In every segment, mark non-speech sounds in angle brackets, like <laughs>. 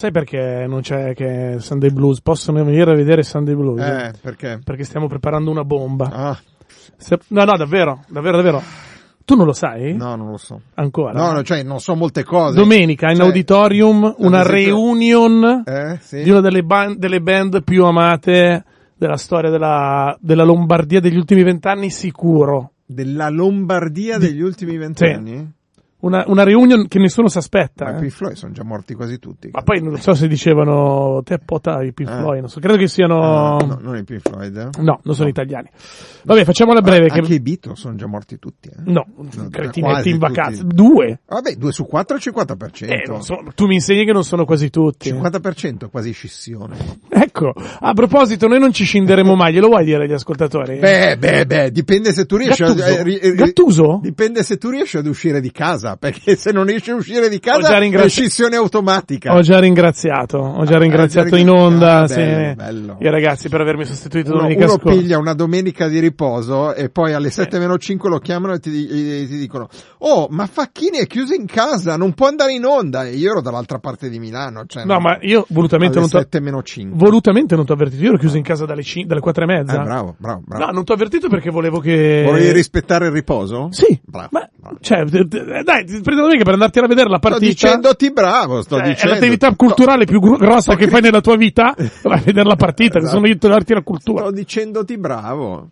Sai perché non c'è che Sunday Blues? Possono venire a vedere Sunday Blues? Eh, perché? Perché stiamo preparando una bomba. Ah, Se- no, no, davvero, davvero, davvero. Tu non lo sai? no, non lo so. Ancora? No, no, cioè, non so molte cose. Domenica in Cioè, auditorium una esempio- reunion Eh, sì. di una delle, ban- delle band più amate della storia della, della Lombardia degli ultimi vent'anni, sicuro. Della Lombardia degli ultimi vent'anni? Una, una reunion che nessuno si aspetta. Ma i eh. Pink Floyd sono già morti quasi tutti. Ma poi non so se dicevano te pota i Pink Eh. Floyd, non so, credo che siano... Ah, no, non i Pink Floyd, eh? No, non sono italiani. Vabbè, facciamola breve. Anche che... i Beatles sono già morti tutti, eh? No, quasi cretinetti in tutti. vacanza. Due. Vabbè, 2 su 4 è il 50%. Eh, so, tu mi insegni che non sono quasi tutti. 50% è quasi scissione. Ecco, a proposito, noi non ci scinderemo mai, glielo vuoi dire agli ascoltatori? Beh, beh, beh, dipende se tu riesci Gattuso? a... eh, Gattuso? Dipende se tu riesci ad uscire di casa, perché <laughs> se non riesci a uscire di Ho casa è ringrazi- scissione automatica. Ho già ringraziato, ho già Ah, ringraziato hai in onda. Ah, bello, bello. i ragazzi per avermi sostituito Uno, domenica uno scorsa. piglia una domenica di riposo e poi alle 7 meno 5 lo chiamano e ti, di- ti dicono Oh, ma Facchini è chiuso in casa, non può andare in onda. E io ero dall'altra parte di Milano. Cioè, No, ma io volutamente non t'ho 7 meno 5. volutamente non t'ho avvertito, io ero chiuso in casa dalle, cin- dalle quattro e mezza. Eh, bravo, bravo, bravo. No, non t'ho avvertito perché volevo che... Volevi rispettare il riposo? Sì, Bravo. ma, bravo. cioè, dai, ti prendo domenica per andarti a vedere la Sto partita. dicendoti bravo, sto Cioè, è dicendo. l'attività culturale più gro- grossa che fai nella tua vita, <laughs> vai a vedere la partita, che sono io a darti la cultura. Sto dicendoti bravo.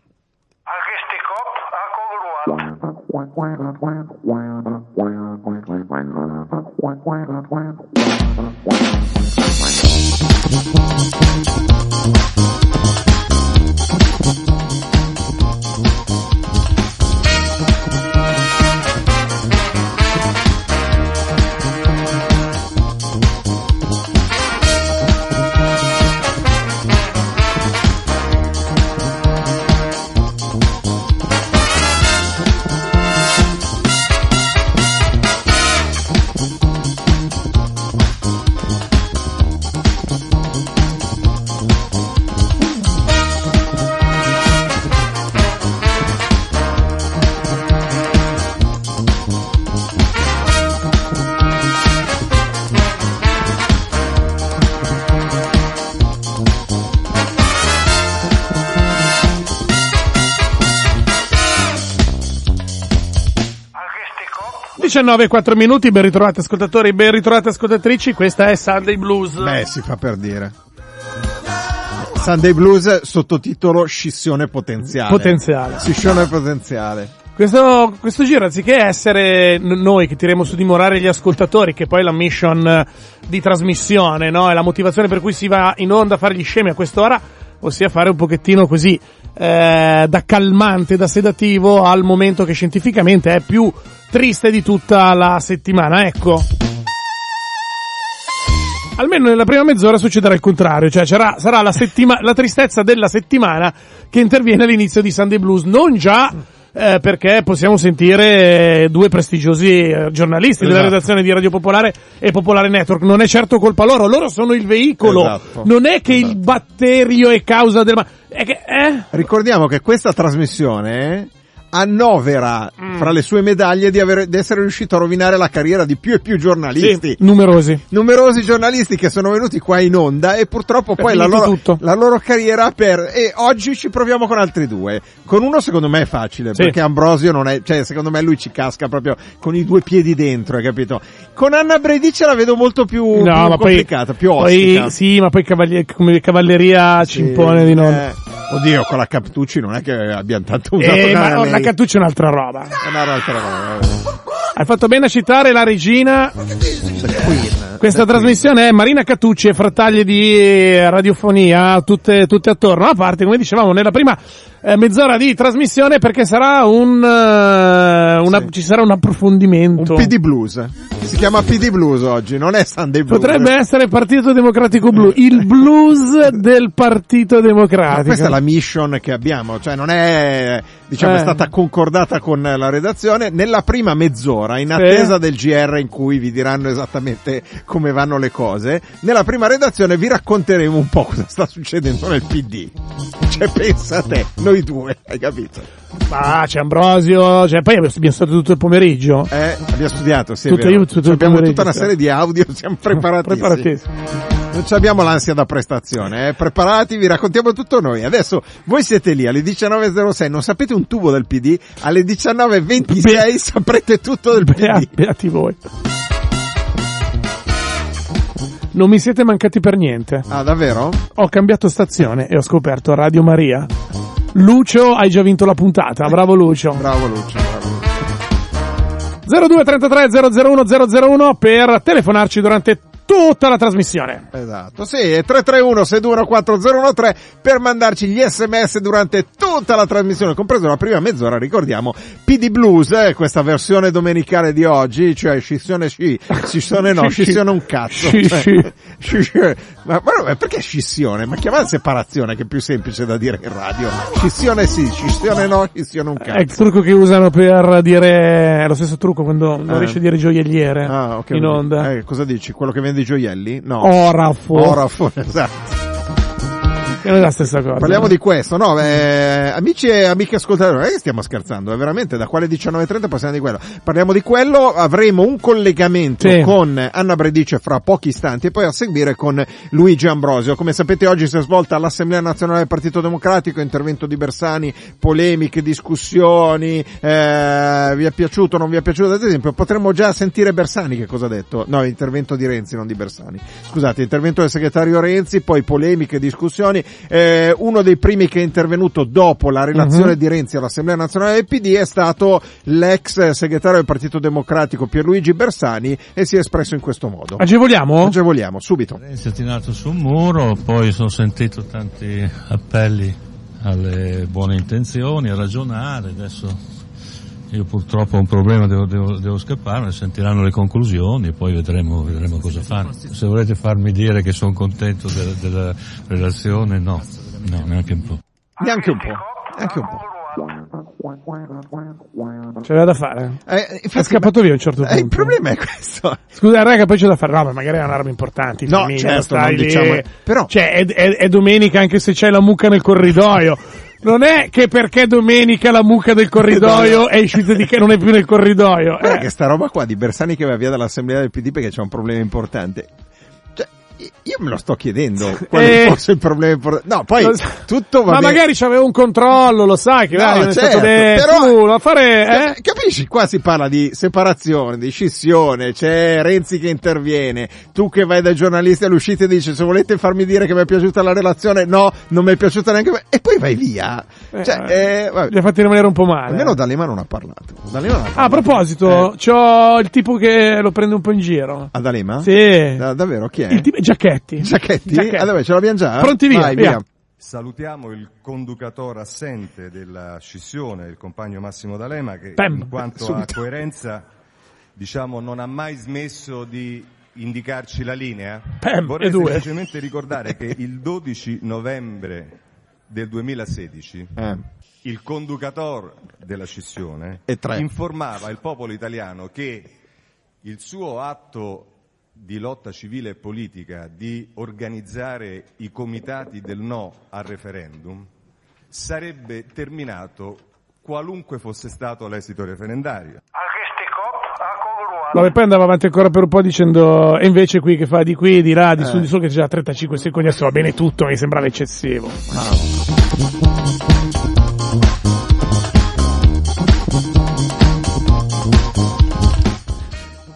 19 e 4 minuti, ben ritrovati ascoltatori, ben ritrovate ascoltatrici, questa è Sunday Blues. Beh, si fa per dire. Sunday Blues, sottotitolo Scissione potenziale. Potenziale. Scissione potenziale. Questo, questo giro, anziché essere noi che tiriamo su dimorare gli ascoltatori, che poi è la mission eh, di trasmissione, no? È la motivazione per cui si va in onda a fare gli scemi a quest'ora, ossia fare un pochettino così, eh, da calmante, da sedativo al momento che scientificamente è più triste di tutta la settimana, ecco. Almeno nella prima mezz'ora succederà il contrario, cioè sarà, sarà la, settima- la tristezza della settimana che interviene all'inizio di Sunday Blues, non già eh, perché possiamo sentire eh, due prestigiosi eh, giornalisti della Esatto. redazione di Radio Popolare e Popolare Network, non è certo colpa loro, loro sono il veicolo, Esatto. non è che il Esatto. batterio è causa del ma- è che, eh? Ricordiamo che questa trasmissione annovera Mm. fra le sue medaglie di, avere, di essere riuscito a rovinare la carriera di più e più giornalisti. Sì, numerosi. Numerosi giornalisti che sono venuti qua in onda e purtroppo È poi la loro, la loro carriera per... E oggi ci proviamo con altri due. Con uno secondo me è facile, Sì. perché Ambrosio non è... Cioè secondo me lui ci casca proprio con i due piedi dentro, hai capito? Con Anna Bredice la vedo molto più, più No, ma poi, complicata, più poi ostica. sì, ma poi cavalli- come cavalleria ci impone di non. Eh, oddio, con la Captucci non è che abbiamo tanto usato Eh, la Cattuccia è un'altra roba. Un'altra roba. Hai fatto bene a citare la regina. Questa trasmissione è Marina Cattucci e frattagli di radiofonia, tutte, tutte attorno. A parte, come dicevamo, nella prima eh, mezz'ora di trasmissione perché sarà un, eh, una- Sì. ci sarà un approfondimento. Un PD Blues. Si chiama PD Blues oggi, non è Sunday Blues. Potrebbe essere Partito Democratico Blu, il <laughs> blues del Partito Democratico. Questa è la mission che abbiamo, cioè non è, diciamo, è Eh. stata concordata con la redazione nella prima mezz'ora, in attesa del GR in cui vi diranno esattamente come vanno le cose. Nella prima redazione vi racconteremo un po' cosa sta succedendo nel PD. Cioè, pensa a te, noi due, <laughs> hai capito? Ah, c'è Ambrosio, cioè, poi abbiamo stato tutto il pomeriggio. Eh, abbiamo studiato, sì, Tutto io, tutto Cioè, abbiamo pomeriggio, tutta una serie di audio, <laughs> siamo preparatissimi. Preparatissimo. Non ci abbiamo l'ansia da prestazione, eh? preparati, vi raccontiamo tutto noi. Adesso voi siete lì alle 19.06, non sapete un tubo del PD, alle 19.26 Beh. saprete tutto del PD. beati voi. Non mi siete mancati per niente. Ah, davvero? Ho cambiato stazione e ho scoperto Radio Maria. Lucio, hai già vinto la puntata. Bravo Lucio. Bravo Lucio, bravo Lucio. 0233 001 001 per telefonarci durante tutta la trasmissione. Esatto, sì, è 331 6214013 per mandarci gli sms durante tutta la trasmissione, compreso la prima mezz'ora, ricordiamo, PD Blues, eh, questa versione domenicale di oggi, cioè scissione sci, scissione no, <laughs> Sci- sci- scissione un cazzo. sci- cioè, sci. sci- sci- ma, ma no, perché scissione? Ma chiamala separazione che è più semplice da dire in radio. Scissione sì, scissione no, scissione un È il cazzo. trucco che usano per dire, è lo stesso trucco quando non Eh. riesci a dire gioielliere Ah, ok. in onda. Eh, cosa dici? Quello che vende i gioielli? No. Orafo. Orafo, <laughs> esatto. È la stessa cosa. Parliamo di questo, no? eh, amici e amiche ascoltatori, non è che stiamo scherzando, è veramente da quale 19.30 passiamo di quello. Parliamo di quello, avremo un collegamento Sì. con Anna Bredice fra pochi istanti e poi a seguire con Luigi Ambrosio. Come sapete oggi si è svolta all'Assemblea Nazionale del Partito Democratico, intervento di Bersani, polemiche, discussioni, eh, vi è piaciuto, non vi è piaciuto? Ad esempio potremmo già sentire Bersani che cosa ha detto. No, intervento di Renzi, non di Bersani. Scusate, intervento del segretario Renzi, poi polemiche, discussioni. Eh, uno dei primi che è intervenuto dopo la relazione Mhm. di Renzi all'Assemblea Nazionale del PD è stato l'ex segretario del Partito Democratico Pierluigi Bersani e si è espresso in questo modo. Agevoliamo? Agevoliamo, subito. Renzi ha tirato sul muro, poi sono sentito tanti appelli alle buone intenzioni, a ragionare, adesso io purtroppo ho un problema, devo, devo, devo scappare, sentiranno le conclusioni e poi vedremo, vedremo cosa fare. Se volete farmi dire che sono contento della, della relazione, no, no, neanche un po'. Neanche un po'. Neanche un po'. C'era da fare. Eh, È scappato via a un certo eh, punto. il problema è questo. Scusa, raga, poi c'è da fare. No, ma magari è una roba importante. No, famiglia, certo, stai non lì. diciamo- però- Cioè, è, è- è domenica anche se c'è la mucca nel corridoio. Non è che perché domenica la mucca del corridoio <laughs> è uscita di che non è più nel corridoio. Guarda Eh. che sta roba qua di Bersani che va via dall'assemblea del PD perché c'è un problema importante. Io me lo sto chiedendo quale Eh. fosse il problema. No, poi so. tutto va Ma bene. magari c'aveva un controllo, lo sai che No, dai, certo, detto. però- Tu, fare, eh? Eh, Capisci? Qua si parla di separazione, di scissione, c'è Renzi che interviene, tu che vai dai giornalisti all'uscita e dici se volete farmi dire che mi è piaciuta la relazione, no, non mi è piaciuta neanche me, e poi vai via. Eh, Cioè, eh, vabbè. Li ha fatti rimanere un po' male. Almeno D'Alema non ha parlato. D'Alema non ha Ah, a parlato. proposito, c'ho il tipo che lo prende un po' in giro. A D'Alema? Sì. Da- davvero, chi è? Giacchetti. Giacchetti? Giacchetti. Vabbè, ce l'abbiamo già? Pronti via, Vai, via. Salutiamo il conducatore assente della scissione, il compagno Massimo D'Alema, che Pem. in quanto Subito. a coerenza, diciamo, non ha mai smesso di indicarci la linea. Pem, Vorrei e due. semplicemente ricordare che il 12 novembre del 2016 Eh. il conducatore della scissione informava il popolo italiano che il suo atto di lotta civile e politica di organizzare i comitati del no al referendum sarebbe terminato qualunque fosse stato l'esito referendario. Vabbè, poi andava avanti ancora per un po' dicendo, e invece qui che fa di qui, di là, di su, di su, che c'è già 35 secondi, adesso va bene tutto, mi sembrava eccessivo.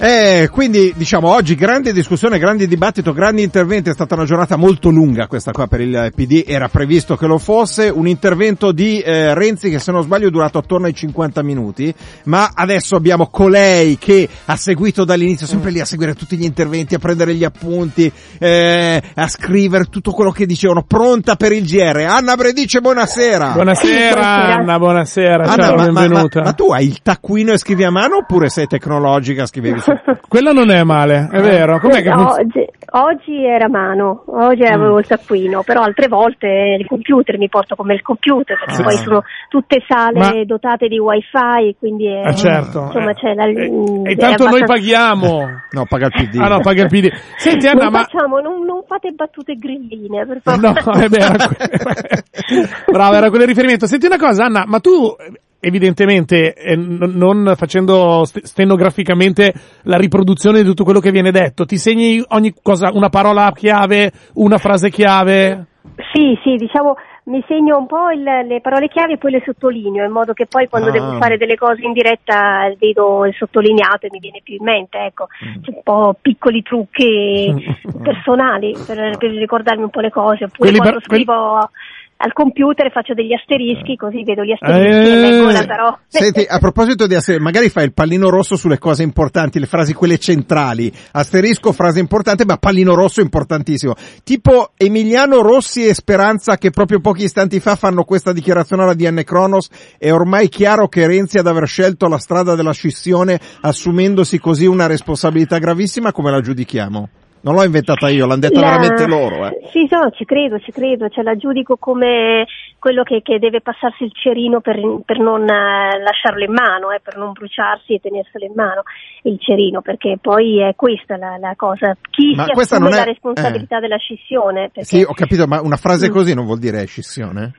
Eh, quindi diciamo oggi grande discussione, grande dibattito, grandi interventi, è stata una giornata molto lunga questa qua per il PD, era previsto che lo fosse, un intervento di eh, Renzi che se non sbaglio è durato attorno ai 50 minuti, ma adesso abbiamo colei che ha seguito dall'inizio, sempre lì a seguire tutti gli interventi, a prendere gli appunti, eh, a scrivere tutto quello che dicevano, pronta per il GR. Anna Bredice, buonasera! Buonasera, buonasera. Anna, buonasera, Anna, ciao, ma, ma- benvenuta. ma- ma tu hai il taccuino e scrivi a mano oppure sei tecnologica, scrivevi su Quella non è male, è vero. Com'è che oggi, oggi era mano, oggi avevo Mm. il taccuino, però altre volte il computer mi porto come il computer, perché Ah. poi sono tutte sale Ma- dotate di wifi, quindi è, Ah, certo. insomma c'è la... E, mm, e è intanto noi paghiamo. <laughs> No, paga il PD. Ah no, paga il PD. Senti Anna, non ma... facciamo, non, non fate battute grilline, per favore. No, è vero. <laughs> Brava, era quello il riferimento. Senti una cosa, Anna, ma tu eh, evidentemente eh, non facendo st- stenograficamente la riproduzione di tutto quello che viene detto, ti segni ogni cosa, una parola chiave, una frase chiave? Sì, sì, diciamo, mi segno un po' il- le parole chiave e poi le sottolineo, in modo che poi quando Ah. devo fare delle cose in diretta vedo il sottolineato e mi viene più in mente, ecco, c'è un po' piccoli trucchi <laughs> personali per, per ricordarmi un po' le cose, oppure Quelli quando per- quelli- scrivo al computer faccio degli asterischi, così vedo gli asterischi Eh. e leggo la parola. Senti, a proposito di essere, magari fai il pallino rosso sulle cose importanti, le frasi quelle centrali. Asterisco, frase importante, ma pallino rosso importantissimo. Tipo Emiliano Rossi e Speranza che proprio pochi istanti fa fanno questa dichiarazione alla DN Kronos. È ormai chiaro che Renzi ad aver scelto la strada della scissione assumendosi così una responsabilità gravissima, come la giudichiamo? Non l'ho inventata io, l'hanno detta La- veramente loro, eh. Sì, no, ci credo, ci credo, cioè la giudico come quello che, che deve passarsi il cerino per, per non eh, lasciarlo in mano, eh, per non bruciarsi e tenerselo in mano il cerino, perché poi è questa la, la cosa. Chi Ma si assume è- la responsabilità della scissione? Perché, Sì, ho capito, ma una frase Mm. così non vuol dire scissione?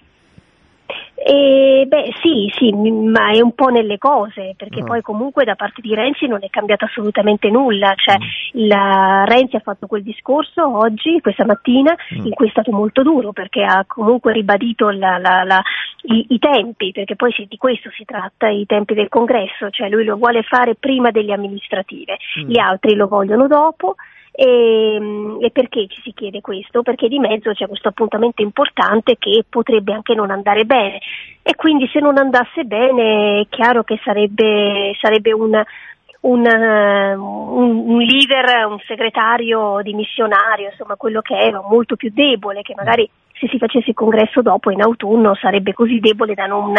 E, beh, sì, sì, ma è un po' nelle cose, perché Ah. poi comunque da parte di Renzi non è cambiato assolutamente nulla, cioè Mm. eh, Renzi ha fatto quel discorso oggi, questa mattina, Mm. in cui è stato molto duro, perché ha comunque ribadito la- la- la- i, i tempi, perché poi sì, di questo si tratta, i tempi del congresso, cioè lui lo vuole fare prima delle amministrative, Mm. gli altri lo vogliono dopo. E, e perché ci si chiede questo? Perché di mezzo c'è questo appuntamento importante che potrebbe anche non andare bene e quindi se non andasse bene è chiaro che sarebbe, sarebbe un, un, un- un leader, un segretario dimissionario, insomma quello che era molto più debole, che magari se si facesse il congresso dopo in autunno sarebbe così debole da non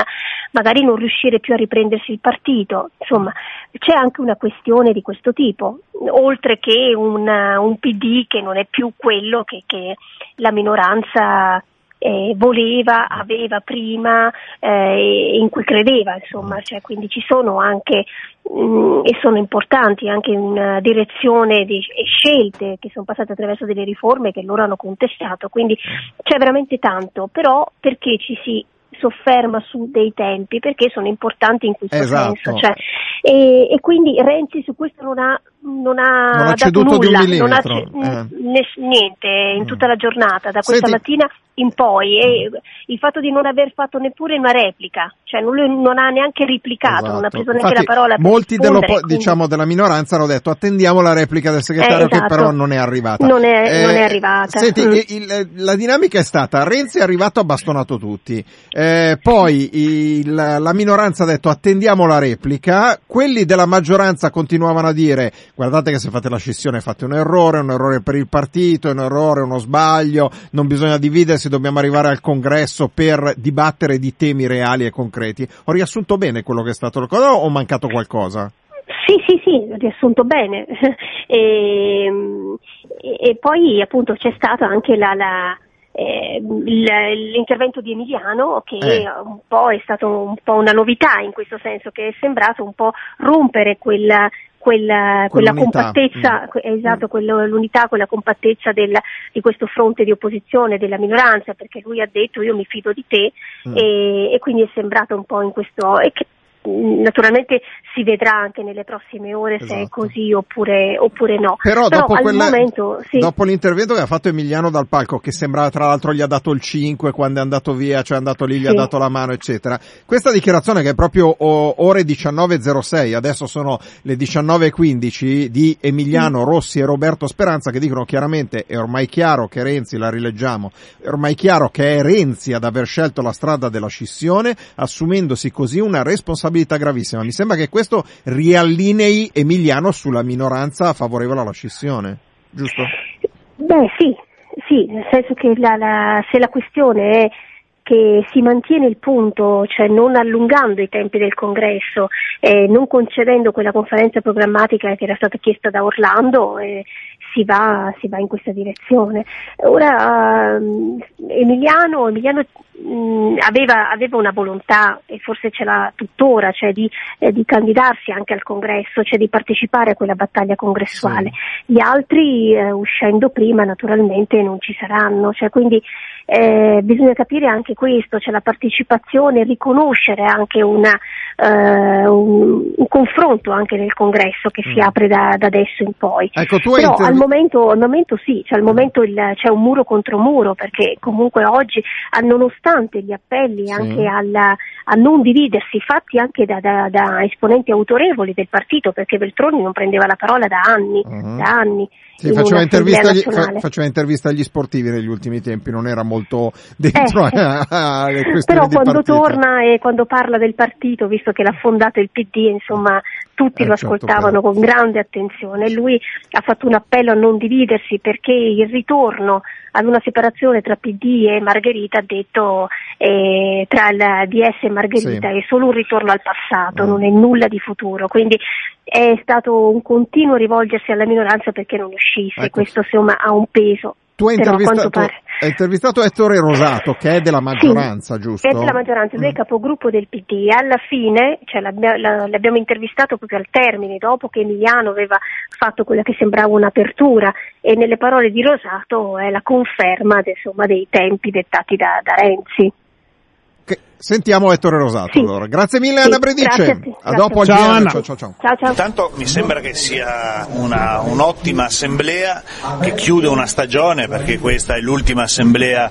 magari non riuscire più a riprendersi il partito. Insomma, c'è anche una questione di questo tipo, oltre che un, un PD che non è più quello che, che la minoranza eh, voleva, aveva prima eh, in cui credeva, insomma, cioè, quindi ci sono anche mh, e sono importanti anche una direzione di, e scelte che sono passate attraverso delle riforme che loro hanno contestato, quindi c'è veramente tanto, però perché ci si sofferma su dei tempi perché sono importanti in questo Esatto. senso cioè, e, e quindi Renzi su questo non ha non ha, Non ha ceduto di un nulla, non ha millimetro, ce- eh. niente in tutta la giornata da questa Senti- mattina in poi e il fatto di non aver fatto neppure una replica cioè non, lui non ha neanche replicato non ha Esatto. preso neanche Infatti, la parola molti dello- quindi- diciamo della minoranza hanno detto attendiamo la replica del segretario Eh, che esatto. però non è arrivata. Non è- non è arrivata. Senti, Mm. il- il- la dinamica è stata Renzi è arrivato ha bastonato tutti, Eh, poi il- la minoranza ha detto attendiamo la replica, quelli della maggioranza continuavano a dire guardate che se fate la scissione fate un errore, un errore per il partito, è un errore, uno sbaglio, non bisogna dividersi, dobbiamo arrivare al congresso per dibattere di temi reali e concreti. Ho riassunto bene quello che è stato il cosa o ho mancato qualcosa? Sì, sì, sì, riassunto bene. <laughs> e, e- e poi appunto c'è stato anche la, la, eh, l'intervento di Emiliano che Eh. un po' è stato un po' una novità in questo senso che è sembrato un po' rompere quella quella, quella Quell'unità. compattezza, esatto, quello- l'unità, quella compattezza del- di questo fronte di opposizione della minoranza, perché lui ha detto io mi fido di te Mm. e, e quindi è sembrato un po' in questo, e che naturalmente si vedrà anche nelle prossime ore se è Esatto. così oppure, oppure no. Però, dopo, al quella- momento sì. dopo l'intervento che ha fatto Emiliano dal palco, che sembrava tra l'altro gli ha dato il 5 quando è andato via, cioè è andato lì, gli ha Sì. dato la mano, eccetera. Questa dichiarazione che è proprio ore 19.06, adesso sono le 19.15 di Emiliano Mm. Rossi e Roberto Speranza che dicono chiaramente è ormai chiaro che Renzi, la rileggiamo, è ormai chiaro che è Renzi ad aver scelto la strada della scissione, assumendosi così una responsabilità gravissima. Mi sembra che questo riallinei Emiliano sulla minoranza favorevole alla scissione, giusto? Beh sì, sì, nel senso che la- la- se la questione è che si mantiene il punto, cioè non allungando i tempi del congresso, eh, non concedendo quella conferenza programmatica che era stata chiesta da Orlando, eh, si, va, si, va, in questa direzione. Ora um, Emiliano, Emiliano mh, aveva, aveva, una volontà e forse ce l'ha tuttora, cioè di, eh, di, candidarsi anche al congresso, cioè di partecipare a quella battaglia congressuale. Sì. Gli altri eh, uscendo prima naturalmente non ci saranno, cioè, quindi eh, bisogna capire anche questo, cioè la partecipazione, riconoscere anche una, eh, un, un, confronto anche nel congresso che si mm. apre da, da, adesso in poi. Ecco, tu Però intervi- al, momento, al momento sì, cioè al momento il, c'è un muro contro muro perché comunque oggi, nonostante gli appelli sì. anche alla, a non dividersi, fatti anche da, da, da, esponenti autorevoli del partito, perché Veltroni non prendeva la parola da anni, uh-huh. da anni. Sì, faceva intervista, agli, fa, faceva intervista, agli, sportivi negli ultimi tempi, non era molto dentro eh, alle questioni Però quando partito. torna e quando parla del partito, visto che l'ha fondato il PD, insomma, tutti eh, lo certo, ascoltavano certo, con grande attenzione. Lui ha fatto un appello a non dividersi perché il ritorno ad una separazione tra PD e Margherita ha detto eh, tra il DS e Margherita sì. è solo un ritorno al passato, mm. non è nulla di futuro. Quindi è stato un continuo rivolgersi alla minoranza perché non uscisse, ecco. questo insomma ha un peso. Tu hai intervistato, hai intervistato, Ettore Rosato, che è della maggioranza, sì, giusto? È della maggioranza, lui è mm. capogruppo del PD. Alla fine, cioè, l'abbiamo intervistato proprio al termine, dopo che Emiliano aveva fatto quella che sembrava un'apertura, e nelle parole di Rosato è la conferma insomma, dei tempi dettati da, da Renzi. Sentiamo Ettore Rosato sì. allora. Grazie mille sì, Anna Bredice. A, a dopo al ciao, Anna. ciao, ciao, ciao. ciao, ciao. Intanto mi sembra che sia una, un'ottima assemblea che chiude una stagione perché questa è l'ultima assemblea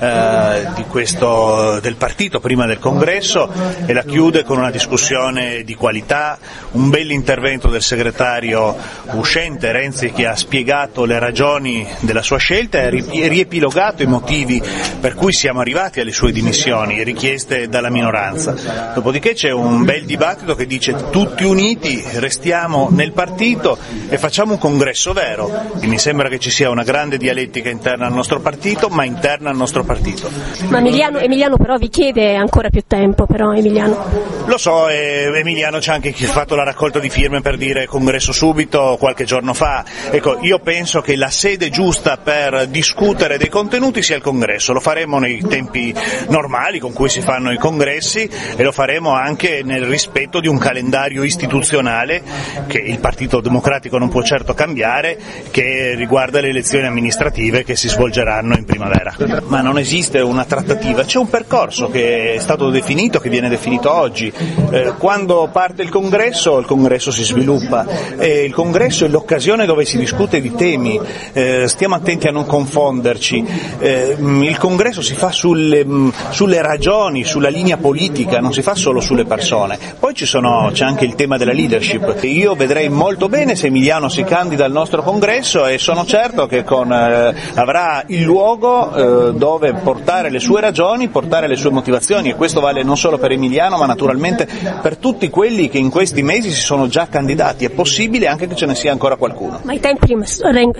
eh, di questo, del partito prima del congresso e la chiude con una discussione di qualità, un bel intervento del segretario uscente Renzi che ha spiegato le ragioni della sua scelta e ha riepilogato i motivi per cui siamo arrivati alle sue dimissioni richieste richieste dalla minoranza. Dopodiché c'è un bel dibattito che dice tutti uniti, restiamo nel partito e facciamo un congresso vero. E mi sembra che ci sia una grande dialettica interna al nostro partito, ma interna al nostro partito. Ma Emiliano, Emiliano però vi chiede ancora più tempo, però Emiliano. Lo so, eh, Emiliano c'ha anche fatto la raccolta di firme per dire congresso subito qualche giorno fa. Ecco, io penso che la sede giusta per discutere dei contenuti sia il congresso, lo faremo nei tempi normali con cui si fanno i congressi e lo faremo anche nel rispetto di un calendario istituzionale che il Partito Democratico non può certo cambiare, che riguarda le elezioni amministrative che si svolgeranno in primavera. Ma non esiste una trattativa, c'è un percorso che è stato definito, che viene definito oggi. Eh, quando parte il congresso, il congresso si sviluppa e il congresso è l'occasione dove si discute di temi, eh, stiamo attenti a non confonderci. Eh, il congresso si fa sulle, sulle ragioni, sulla linea politica, non si fa solo sulle persone. Poi sono, c'è anche il tema della leadership. Io vedrei molto bene se Emiliano si candida al nostro congresso e sono certo che con, eh, avrà il luogo eh, dove portare le sue ragioni, portare le sue motivazioni e questo vale non solo per Emiliano ma naturalmente per tutti quelli che in questi mesi si sono già candidati. È possibile anche che ce ne sia ancora qualcuno. Ma i tempi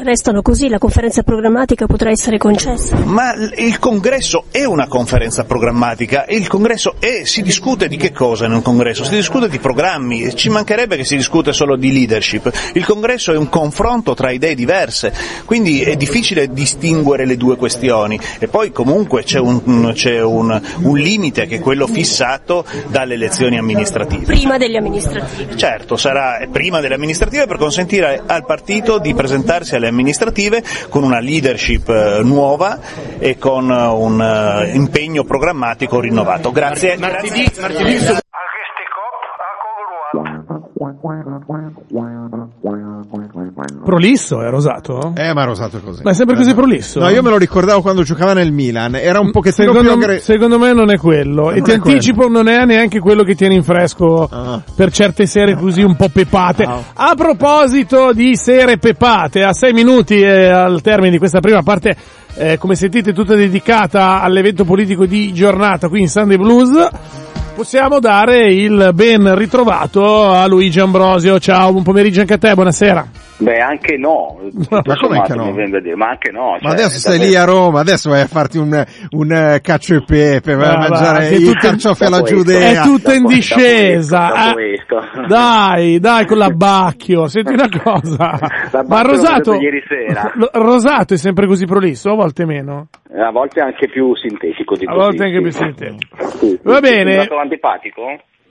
restano così, la conferenza programmatica potrà essere concessa? Ma il congresso è una conferenza programmatica il congresso e si discute di che cosa in un congresso? Si discute di programmi, ci mancherebbe che si discute solo di leadership. Il congresso è un confronto tra idee diverse, quindi è difficile distinguere le due questioni e poi comunque c'è un, c'è un, un limite che è quello fissato dalle elezioni amministrative. Prima delle amministrative. Certo, sarà prima delle amministrative per consentire al partito di presentarsi alle amministrative con una leadership eh, nuova e con un eh, impegno programmatico rinnovato rinnovato. Grazie. Martedì, martedì su... Prolisso è Rosato? Eh, ma Rosato è così. Ma è sempre così prolisso? No, io me lo ricordavo quando giocava nel Milan. Era un pochettino secondo, più aggre... secondo me non è quello. e ti anticipo, quello. non è neanche quello che tiene in fresco ah. per certe serie così un po' pepate. Ah. A proposito di sere pepate, a sei minuti e al termine di questa prima parte eh, come sentite tutta dedicata all'evento politico di giornata qui in Sunday Blues. Possiamo dare il ben ritrovato a Luigi Ambrosio. Ciao, buon pomeriggio anche a te, buonasera. Beh, anche no. Ma Tutto com'è che sommato no? dire, Ma anche no. Ma cioè, adesso stai davvero- lì a Roma, adesso vai a farti un, un eh, cacio e pepe, vai Va, a va, mangiare che i tutto- carciofi alla giudea. È tutto in dopo- discesa. dopo eh. Dai, dai, con l'abbacchio. Senti una <laughs> cosa. L'abbacchio Ma Rosato, ieri sera. Rosato è sempre così prolisso, a volte meno. A volte anche più sintetico di A volte anche più sintetico. Sì, Va sì, bene. Antipatico?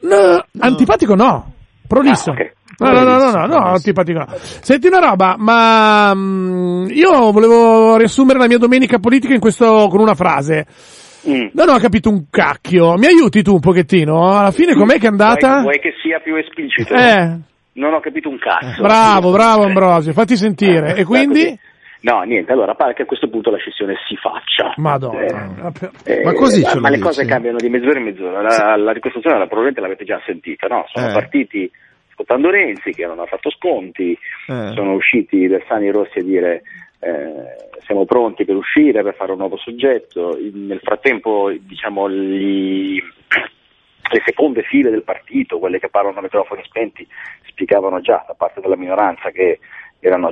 No, antipatico no. Prolisso. Ah, ok. No, no, no, no, no, antipatico no. Senti una roba, ma mm, io volevo riassumere la mia domenica politica in questo, con una frase. Mm. Non ho capito un cacchio. Mi aiuti tu un pochettino? Alla fine com'è che è andata? Vuoi, vuoi che sia più esplicito? Eh, Non ho capito un cazzo. bravo, bravo Ambrosio, fatti sentire. E quindi? No, niente, allora pare che a questo punto la scissione si faccia. Madonna. Eh, Ma così ce lo ma le dici? cose cambiano di mezz'ora in mezz'ora. La, la ricostruzione la- probabilmente l'avete già sentita, no? Sono Eh. partiti ascoltando Renzi che non ha fatto sconti, Eh. sono usciti Bersani e Rossi a dire eh, siamo pronti per uscire, per fare un nuovo soggetto. In- nel frattempo, diciamo, gli- le seconde file del partito, quelle che parlano a microfoni spenti, spiegavano già da parte della minoranza che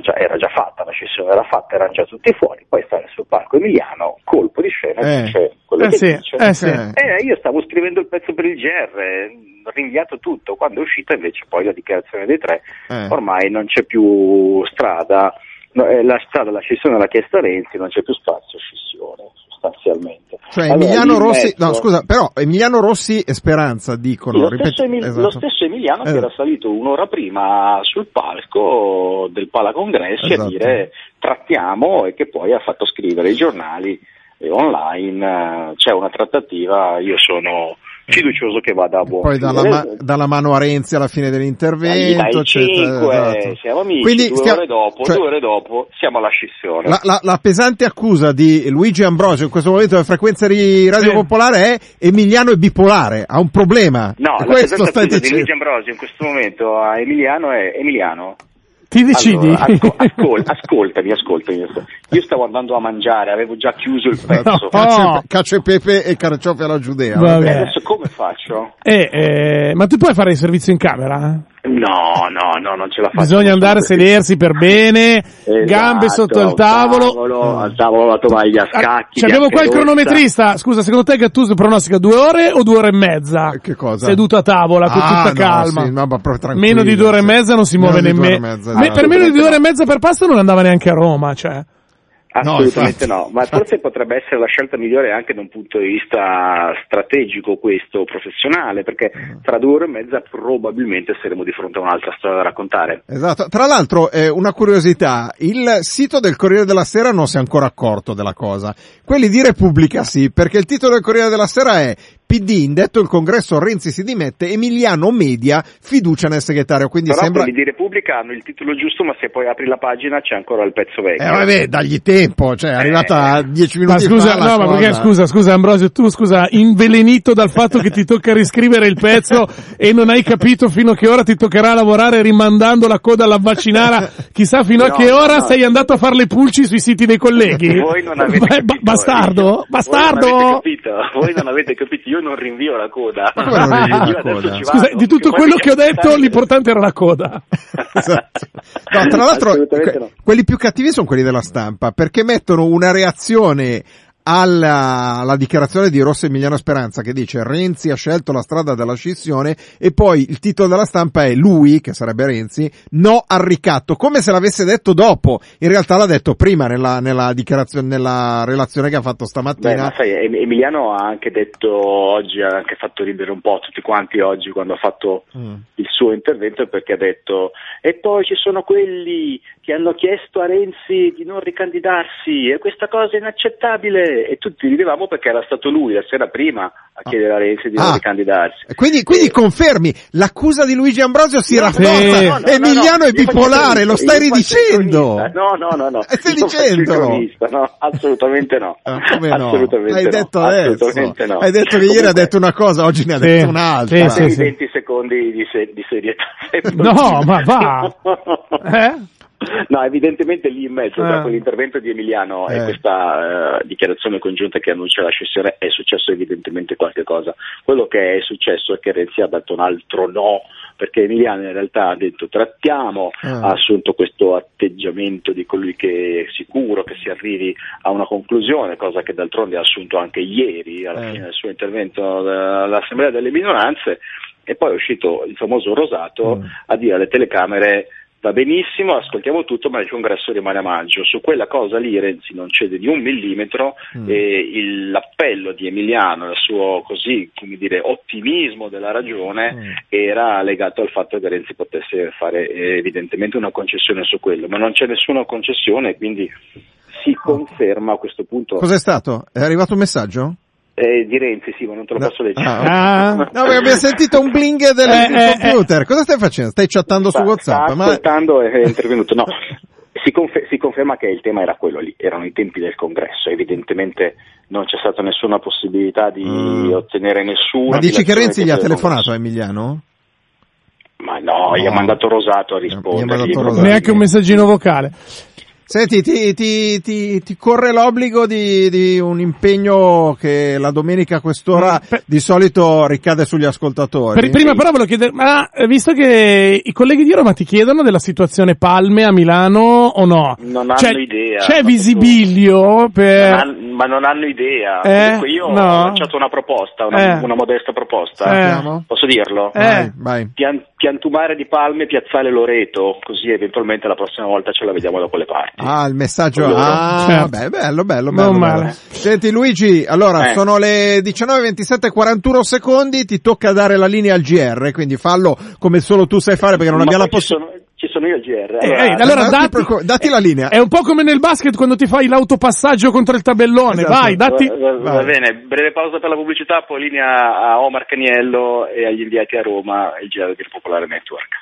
già- era già fatta, la scissione era fatta, erano già tutti fuori, poi stare sul palco Emiliano, colpo di scena, Eh. dice quello Eh che sì, dice. eh sì. Eh. Io stavo scrivendo il pezzo per il GR, rinviato tutto, quando è uscita invece poi la dichiarazione dei tre, Eh. ormai non c'è più strada, no, eh, la strada della scissione l'ha chiesta Renzi, non c'è più spazio scissione sostanzialmente. Cioè Allora, Emiliano Rossi, mezzo- no scusa, però Emiliano Rossi e Speranza sì, dicono, lo, ripeti- stesso Emil- esatto. lo stesso Emiliano che Eh. era salito un'ora prima sul palco del Palacongressi Esatto. a dire trattiamo e che poi ha fatto scrivere ai giornali e online eh, c'è una trattativa, io sono fiducioso che vada a buon Poi dalla, ma- dalla mano a Renzi alla fine dell'intervento, dai eccetera, 5 esatto. siamo amici, Quindi due stia- ore dopo, cioè, due ore dopo siamo alla scissione. La, la- la pesante accusa di Luigi Ambrosio in questo momento delle frequenze di Radio Sì. Popolare è Emiliano è bipolare, ha un problema. No, la presenza stai scusa di dicendo. Luigi Ambrosio in questo momento a Emiliano è Emiliano. Ti decidi? Allora, asco- <laughs> ascol- ascoltami, ascoltami. Io stavo andando a mangiare, avevo già chiuso il pezzo. No. Cacio, Oh. e- cacio e pepe e carciofi alla giudea. Va vabbè. Adesso come faccio? Eh, eh, ma tu puoi fare il servizio in camera? No, no, no, non ce la faccio. Bisogna andare a sedersi per bene, Esatto, gambe sotto il al tavolo. Al tavolo la tovaglia a scacchi. Ci abbiamo qua il cronometrista. Scusa, secondo te Gattuso pronostica due ore o due ore e mezza? Che cosa? Seduto a tavola con Ah, tutta no, calma. sì, tranquillo, meno di due ore e mezza non si muove nemmeno. esatto. per meno di due ore e no. mezza per pasto non andava neanche a Roma, cioè. Assolutamente No, no, ma <laughs> forse potrebbe essere la scelta migliore anche da un punto di vista strategico questo, professionale, perché tra due ore e mezza probabilmente saremo di fronte a un'altra storia da raccontare. Esatto. Tra l'altro, eh, una curiosità, il sito del Corriere della Sera non si è ancora accorto della cosa. Quelli di Repubblica sì, perché il titolo del Corriere della Sera è PD, indetto il congresso Renzi si dimette, Emiliano Media, fiducia nel segretario. Quindi Però sembra... quelli di Repubblica hanno il titolo giusto, ma se poi apri la pagina c'è ancora il pezzo vecchio. Eh vabbè, dagli tempo, cioè è arrivata a 10 Ma minuti scusa, fa la no, ma perché scusa, scusa Ambrosio, tu scusa, invelenito dal fatto che ti tocca riscrivere il pezzo e non hai capito fino a che ora ti toccherà lavorare rimandando la coda alla vaccinara, chissà fino a No, che ora no. sei andato a fare le pulci sui siti dei colleghi. Voi non avete Ba- capito. ba- bastardo, Voi bastardo. non avete capito, voi non avete capito, io non rinvio la coda. Ma come non rinvii la coda? Scusa, vado, di tutto quello che ho detto, l'importante era la coda. Esatto. <laughs> No, tra l'altro, que- no. quelli più cattivi sono quelli della stampa, perché mettono una reazione alla, alla dichiarazione di Rosso Emiliano Speranza che dice Renzi ha scelto la strada della scissione e poi il titolo della stampa è lui, che sarebbe Renzi, no al ricatto, come se l'avesse detto dopo. In realtà l'ha detto prima nella, nella dichiarazione, nella relazione che ha fatto Beh, stamattina. ma sai, Em- Emiliano ha anche detto oggi, ha anche fatto ridere un po' tutti quanti oggi quando ha fatto Mm. il suo intervento perché ha detto e poi ci sono quelli che hanno chiesto a Renzi di non ricandidarsi e questa cosa è inaccettabile e tutti ridevamo perché era stato lui la sera prima a chiedere a Renzi di Ah. non ricandidarsi. Quindi, quindi Eh, confermi, l'accusa di Luigi Ambrosio si No, rafforza. no, no, no, no, Emiliano no, è bipolare, lo stai ridicendo. No, no, no, no. <laughs> Stai dicendolo. No, assolutamente no. Ah, come no? Assolutamente L'hai no. detto adesso. Assolutamente no. Hai detto che ieri ha Comunque- detto una cosa, oggi ne ha Sì, detto un'altra. sì, Fatemi sì. 20 secondi di, se- di serietà. se No, ma va. <laughs> Eh? No, evidentemente lì in mezzo tra Eh. quell'intervento di Emiliano Eh. e questa eh, dichiarazione congiunta che annuncia la scissione è successo evidentemente qualche cosa. Quello che è successo è che Renzi ha dato un altro no, perché Emiliano in realtà ha detto trattiamo, Ah. ha assunto questo atteggiamento di colui che è sicuro che si arrivi a una conclusione, cosa che d'altronde ha assunto anche ieri alla Eh. fine del suo intervento all'Assemblea delle minoranze e poi è uscito il famoso Rosato Mm. a dire alle telecamere va benissimo, ascoltiamo tutto, ma il congresso rimane a maggio. Su quella cosa lì Renzi non cede di un millimetro Mm. e il- l'appello di Emiliano, il suo così, come dire, ottimismo della ragione Mm. era legato al fatto che Renzi potesse fare eh, evidentemente una concessione su quello, ma non c'è nessuna concessione, quindi si conferma a questo punto Cos'è stato? È arrivato un messaggio? Eh, di Renzi, sì, ma non te lo No. posso leggere. Ah, Ah. No, perché abbiamo sentito un bling del Eh, eh, computer. Cosa stai facendo? Stai chattando su sta, WhatsApp? sta Ma ascoltando e è intervenuto. No, si, confe- si conferma che il tema era quello lì, erano i tempi del congresso. Evidentemente non c'è stata nessuna possibilità di Mm. ottenere nessuna. Ma dici che Renzi gli ha telefonato a. Emiliano? Ma no, gli ha No. mandato Rosato a rispondere. Neanche un messaggino vocale. Senti, ti, ti- ti- ti corre l'obbligo di, di un impegno che la domenica a quest'ora Mm, per- di solito ricade sugli ascoltatori. Per- prima però volevo chiedere, ma eh, visto che i colleghi di Roma ti chiedono della situazione Palme a Milano o no? Non hanno Cioè, idea. C'è visibilio per... Non han- ma non hanno idea. Eh? Comunque io No. ho lanciato una proposta, una, Eh. una modesta proposta. Eh. Posso dirlo? Eh. Vai, vai. Pian- piantumare di palme, piazzale Loreto, così eventualmente la prossima volta ce la vediamo da quelle parti. Ah, il messaggio. Ah, <laughs> Certo. beh, bello, bello, Non bello. male. bello. Senti Luigi, allora Eh. sono le 19:27 41 secondi, ti tocca dare la linea al GR, quindi fallo come solo tu sai fare perché non Ma abbiamo la possibilità. sono, ci sono io al GR. Eh, Allora, eh, allora non ti datti, la linea. È un po' come nel basket quando ti fai l'autopassaggio contro il tabellone. Esatto. Vai, datti. va, va- va vai. bene, breve pausa per la pubblicità, poi linea a Omar Caniello e agli inviati a Roma, il GR del Popolare Network.